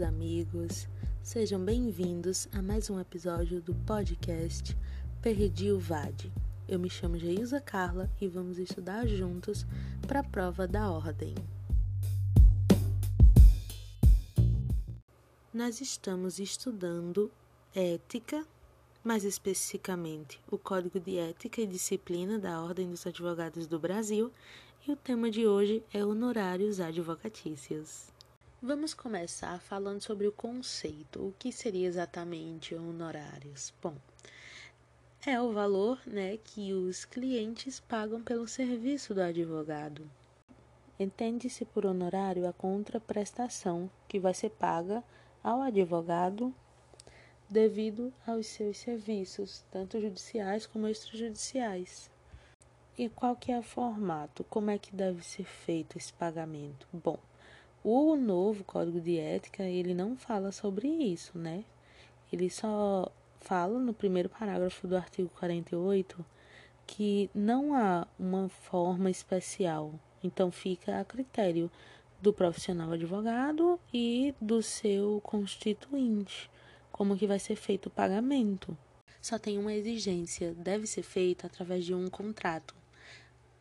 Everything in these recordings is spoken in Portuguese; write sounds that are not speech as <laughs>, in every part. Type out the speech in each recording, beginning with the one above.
amigos, sejam bem-vindos a mais um episódio do podcast Perdi o VAD. Eu me chamo Geisa Carla e vamos estudar juntos para a prova da ordem. Nós estamos estudando ética, mais especificamente o Código de Ética e Disciplina da Ordem dos Advogados do Brasil, e o tema de hoje é honorários advocatícios. Vamos começar falando sobre o conceito. O que seria exatamente honorários? Bom, é o valor né, que os clientes pagam pelo serviço do advogado. Entende-se por honorário a contraprestação que vai ser paga ao advogado devido aos seus serviços, tanto judiciais como extrajudiciais. E qual que é o formato? Como é que deve ser feito esse pagamento? Bom, o novo Código de Ética, ele não fala sobre isso, né? Ele só fala no primeiro parágrafo do artigo 48 que não há uma forma especial. Então fica a critério do profissional advogado e do seu constituinte, como que vai ser feito o pagamento. Só tem uma exigência, deve ser feito através de um contrato.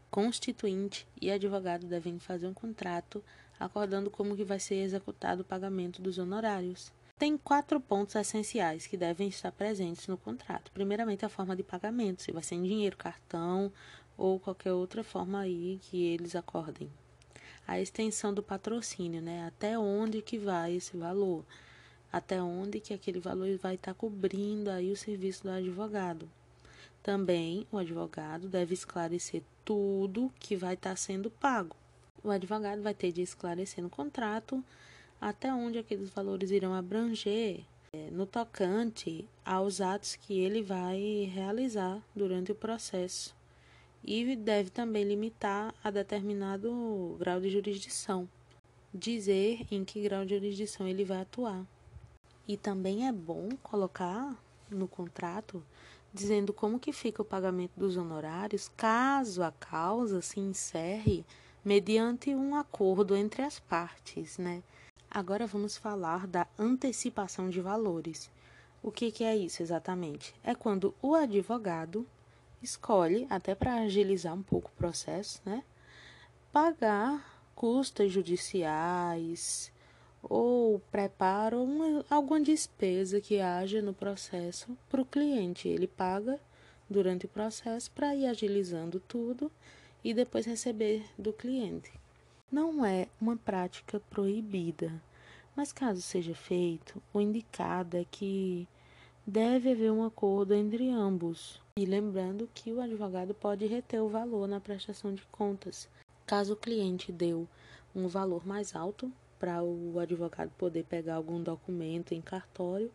Constituinte e advogado devem fazer um contrato acordando como que vai ser executado o pagamento dos honorários. Tem quatro pontos essenciais que devem estar presentes no contrato. Primeiramente, a forma de pagamento, se vai ser em dinheiro, cartão ou qualquer outra forma aí que eles acordem. A extensão do patrocínio, né? Até onde que vai esse valor? Até onde que aquele valor vai estar cobrindo aí o serviço do advogado? Também o advogado deve esclarecer tudo que vai estar sendo pago o advogado vai ter de esclarecer no contrato até onde aqueles valores irão abranger é, no tocante aos atos que ele vai realizar durante o processo e deve também limitar a determinado grau de jurisdição, dizer em que grau de jurisdição ele vai atuar. E também é bom colocar no contrato dizendo como que fica o pagamento dos honorários caso a causa se encerre mediante um acordo entre as partes, né? Agora vamos falar da antecipação de valores. O que, que é isso exatamente? É quando o advogado escolhe, até para agilizar um pouco o processo, né? Pagar custas judiciais ou prepara uma, alguma despesa que haja no processo para o cliente. Ele paga durante o processo para ir agilizando tudo e depois receber do cliente. Não é uma prática proibida, mas caso seja feito, o indicado é que deve haver um acordo entre ambos. E lembrando que o advogado pode reter o valor na prestação de contas, caso o cliente deu um valor mais alto para o advogado poder pegar algum documento em cartório,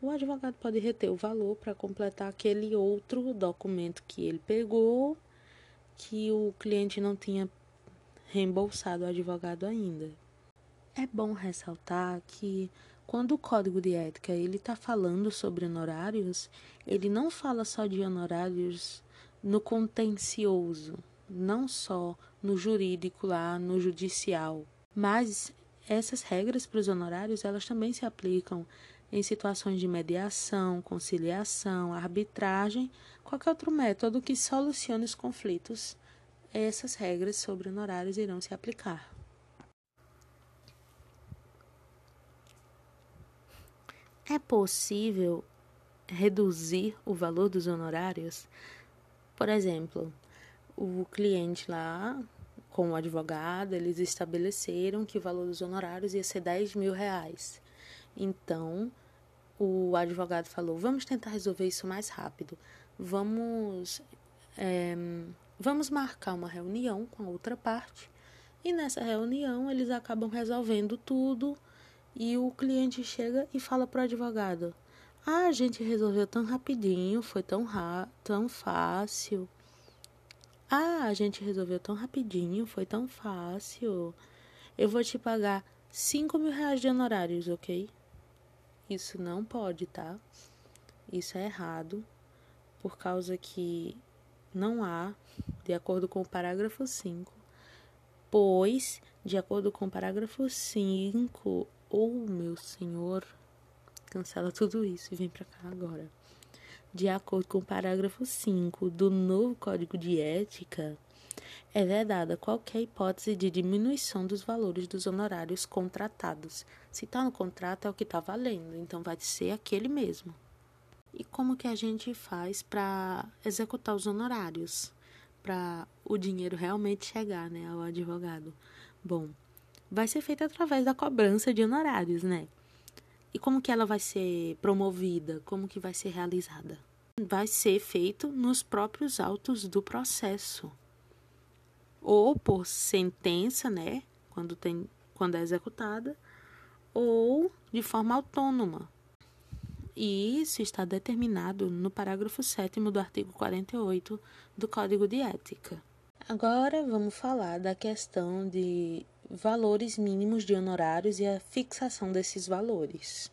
o advogado pode reter o valor para completar aquele outro documento que ele pegou que o cliente não tinha reembolsado o advogado ainda. É bom ressaltar que quando o código de ética ele está falando sobre honorários, ele não fala só de honorários no contencioso, não só no jurídico lá, no judicial, mas essas regras para os honorários elas também se aplicam em situações de mediação, conciliação, arbitragem, qualquer outro método que solucione os conflitos, essas regras sobre honorários irão se aplicar. É possível reduzir o valor dos honorários? Por exemplo, o cliente lá, com o advogado, eles estabeleceram que o valor dos honorários ia ser 10 mil reais. Então, o advogado falou: vamos tentar resolver isso mais rápido. Vamos, é, vamos marcar uma reunião com a outra parte. E nessa reunião eles acabam resolvendo tudo. E o cliente chega e fala para o advogado: Ah, a gente resolveu tão rapidinho, foi tão, ra tão fácil. Ah, a gente resolveu tão rapidinho, foi tão fácil. Eu vou te pagar 5 mil reais de honorários, ok? Isso não pode, tá? Isso é errado, por causa que não há, de acordo com o parágrafo 5, pois, de acordo com o parágrafo 5, ou oh, meu senhor, cancela tudo isso e vem para cá agora. De acordo com o parágrafo 5 do novo Código de Ética, é vedada qualquer hipótese de diminuição dos valores dos honorários contratados. Se está no contrato, é o que está valendo, então vai ser aquele mesmo. E como que a gente faz para executar os honorários? Para o dinheiro realmente chegar né, ao advogado? Bom, vai ser feito através da cobrança de honorários, né? E como que ela vai ser promovida? Como que vai ser realizada? Vai ser feito nos próprios autos do processo ou por sentença, né, quando tem quando é executada, ou de forma autônoma. E isso está determinado no parágrafo 7 do artigo 48 do Código de Ética. Agora vamos falar da questão de valores mínimos de honorários e a fixação desses valores.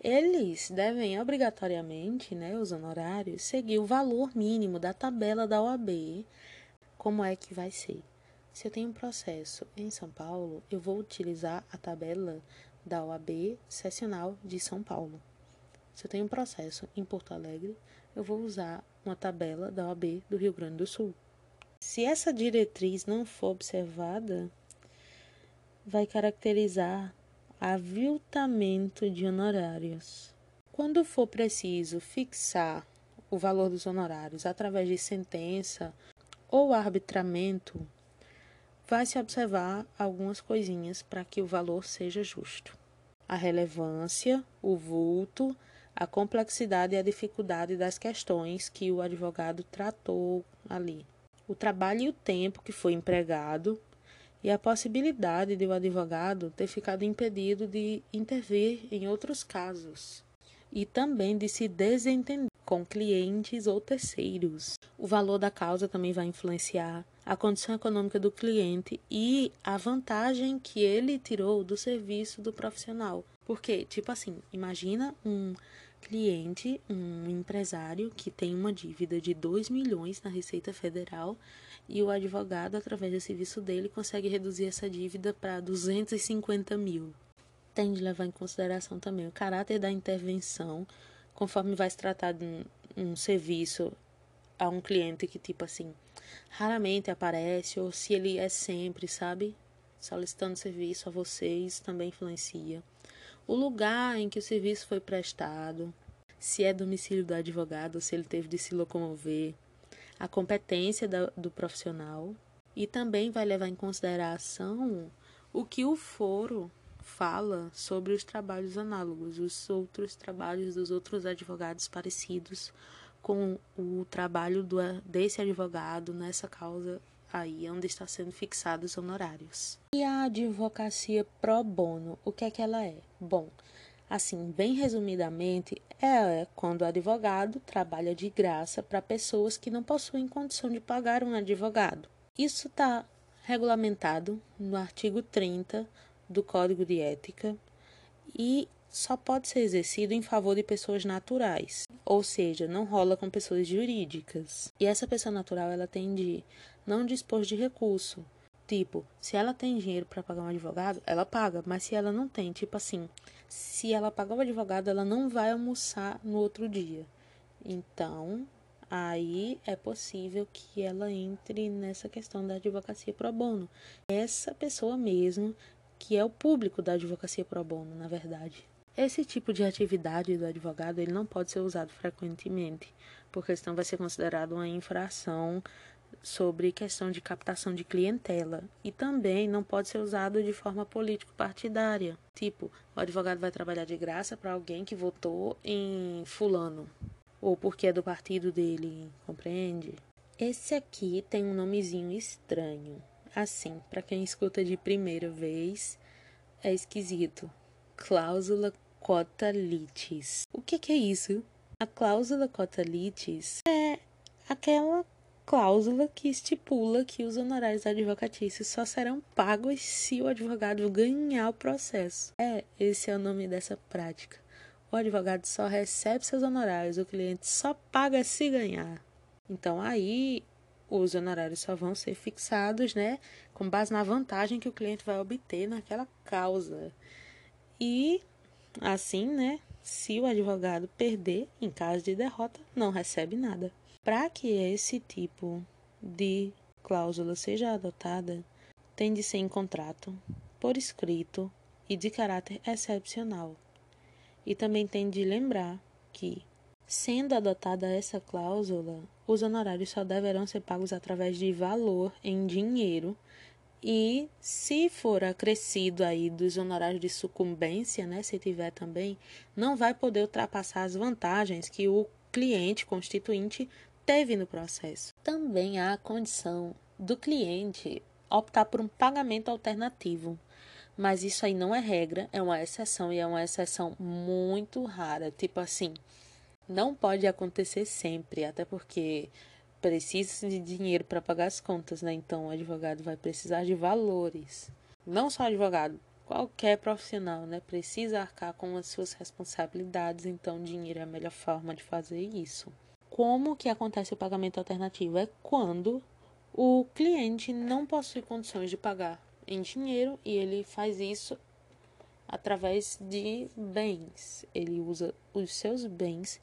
Eles devem obrigatoriamente, né, os honorários, seguir o valor mínimo da tabela da OAB como é que vai ser? Se eu tenho um processo em São Paulo, eu vou utilizar a tabela da OAB Sessional de São Paulo. Se eu tenho um processo em Porto Alegre, eu vou usar uma tabela da OAB do Rio Grande do Sul. Se essa diretriz não for observada, vai caracterizar aviltamento de honorários. Quando for preciso fixar o valor dos honorários através de sentença ou arbitramento, vai se observar algumas coisinhas para que o valor seja justo. A relevância, o vulto, a complexidade e a dificuldade das questões que o advogado tratou ali. O trabalho e o tempo que foi empregado e a possibilidade de o advogado ter ficado impedido de intervir em outros casos e também de se desentender com clientes ou terceiros. O valor da causa também vai influenciar a condição econômica do cliente e a vantagem que ele tirou do serviço do profissional. Porque, tipo assim, imagina um cliente, um empresário que tem uma dívida de 2 milhões na Receita Federal e o advogado, através do serviço dele, consegue reduzir essa dívida para 250 mil. Tem de levar em consideração também o caráter da intervenção, conforme vai se tratar de um, um serviço a um cliente que, tipo assim, raramente aparece, ou se ele é sempre, sabe? Solicitando serviço a vocês também influencia. O lugar em que o serviço foi prestado, se é domicílio do advogado, se ele teve de se locomover, a competência do profissional. E também vai levar em consideração o que o foro fala sobre os trabalhos análogos, os outros trabalhos dos outros advogados parecidos com o trabalho desse advogado nessa causa aí onde está sendo fixados os honorários. E a advocacia pro bono, o que é que ela é? Bom, assim, bem resumidamente, é quando o advogado trabalha de graça para pessoas que não possuem condição de pagar um advogado. Isso está regulamentado no artigo 30 do Código de Ética e só pode ser exercido em favor de pessoas naturais, ou seja, não rola com pessoas jurídicas. E essa pessoa natural ela tem de não dispor de recurso. Tipo, se ela tem dinheiro para pagar um advogado, ela paga, mas se ela não tem, tipo assim, se ela pagar o advogado, ela não vai almoçar no outro dia. Então, aí é possível que ela entre nessa questão da advocacia pro bono. Essa pessoa mesmo que é o público da advocacia pro bono, na verdade. Esse tipo de atividade do advogado ele não pode ser usado frequentemente, porque senão vai ser considerado uma infração sobre questão de captação de clientela e também não pode ser usado de forma político-partidária. Tipo, o advogado vai trabalhar de graça para alguém que votou em fulano ou porque é do partido dele, compreende? Esse aqui tem um nomezinho estranho. Assim, para quem escuta de primeira vez, é esquisito. Cláusula cota litis. O que, que é isso? A cláusula cota litis é aquela cláusula que estipula que os honorários advocatícios só serão pagos se o advogado ganhar o processo. É, esse é o nome dessa prática. O advogado só recebe seus honorários, o cliente só paga se ganhar. Então aí os honorários só vão ser fixados, né, com base na vantagem que o cliente vai obter naquela causa. E assim, né? Se o advogado perder, em caso de derrota, não recebe nada. Para que esse tipo de cláusula seja adotada, tem de ser em contrato, por escrito e de caráter excepcional. E também tem de lembrar que, sendo adotada essa cláusula, os honorários só deverão ser pagos através de valor em dinheiro e se for acrescido aí dos honorários de sucumbência, né, se tiver também, não vai poder ultrapassar as vantagens que o cliente constituinte teve no processo. Também há a condição do cliente optar por um pagamento alternativo. Mas isso aí não é regra, é uma exceção e é uma exceção muito rara. Tipo assim, não pode acontecer sempre, até porque precisa de dinheiro para pagar as contas, né? Então o advogado vai precisar de valores. Não só advogado, qualquer profissional, né? Precisa arcar com as suas responsabilidades, então dinheiro é a melhor forma de fazer isso. Como que acontece o pagamento alternativo? É quando o cliente não possui condições de pagar em dinheiro e ele faz isso através de bens. Ele usa os seus bens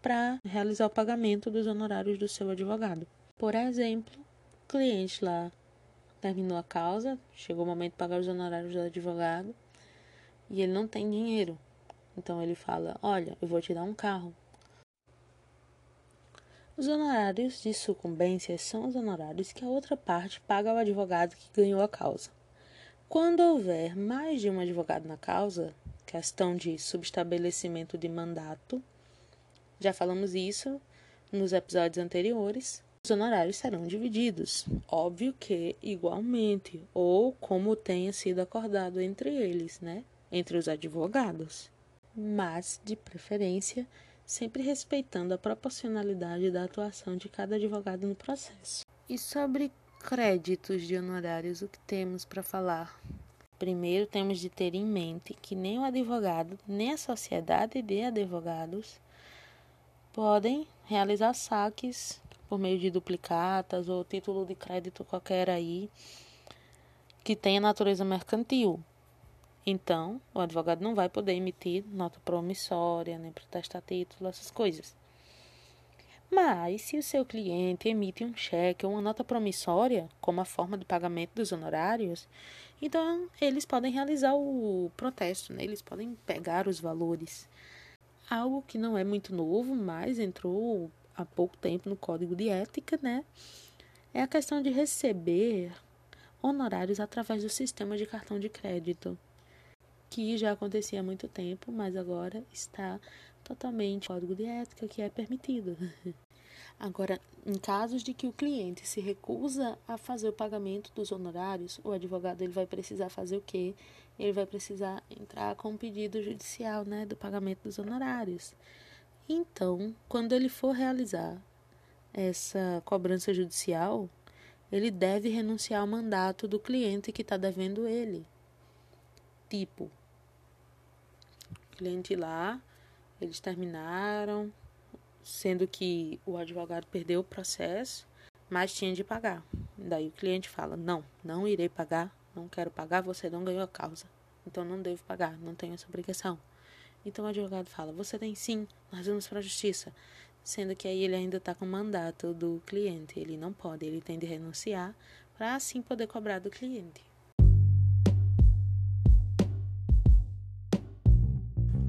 para realizar o pagamento dos honorários do seu advogado. Por exemplo, o cliente lá terminou a causa, chegou o momento de pagar os honorários do advogado e ele não tem dinheiro. Então ele fala: Olha, eu vou te dar um carro. Os honorários de sucumbência são os honorários que a outra parte paga ao advogado que ganhou a causa. Quando houver mais de um advogado na causa, questão de subestabelecimento de mandato, já falamos isso nos episódios anteriores, os honorários serão divididos, óbvio que igualmente, ou como tenha sido acordado entre eles, né? Entre os advogados. Mas, de preferência, sempre respeitando a proporcionalidade da atuação de cada advogado no processo. E sobre créditos de honorários, o que temos para falar? Primeiro, temos de ter em mente que nem o advogado, nem a sociedade de advogados podem realizar saques por meio de duplicatas ou título de crédito qualquer aí que tenha natureza mercantil. Então, o advogado não vai poder emitir nota promissória, nem protestar título, essas coisas. Mas, se o seu cliente emite um cheque ou uma nota promissória como a forma de pagamento dos honorários, então eles podem realizar o protesto, né? eles podem pegar os valores. Algo que não é muito novo, mas entrou há pouco tempo no Código de Ética, né? É a questão de receber honorários através do sistema de cartão de crédito que já acontecia há muito tempo, mas agora está totalmente código de ética que é permitido. <laughs> Agora, em casos de que o cliente se recusa a fazer o pagamento dos honorários, o advogado ele vai precisar fazer o quê? Ele vai precisar entrar com um pedido judicial, né, do pagamento dos honorários. Então, quando ele for realizar essa cobrança judicial, ele deve renunciar ao mandato do cliente que está devendo ele. Tipo, cliente lá, eles terminaram, sendo que o advogado perdeu o processo, mas tinha de pagar. Daí o cliente fala: Não, não irei pagar, não quero pagar, você não ganhou a causa. Então não devo pagar, não tenho essa obrigação. Então o advogado fala: Você tem sim, nós vamos para a justiça. Sendo que aí ele ainda está com o mandato do cliente, ele não pode, ele tem de renunciar para assim poder cobrar do cliente.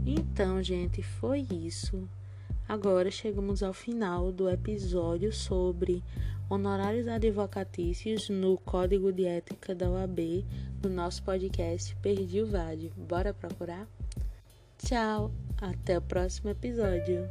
Então, gente, foi isso. Agora chegamos ao final do episódio sobre honorários advocatícios no Código de Ética da OAB do nosso podcast Perdi o Vádio. Bora procurar? Tchau, até o próximo episódio.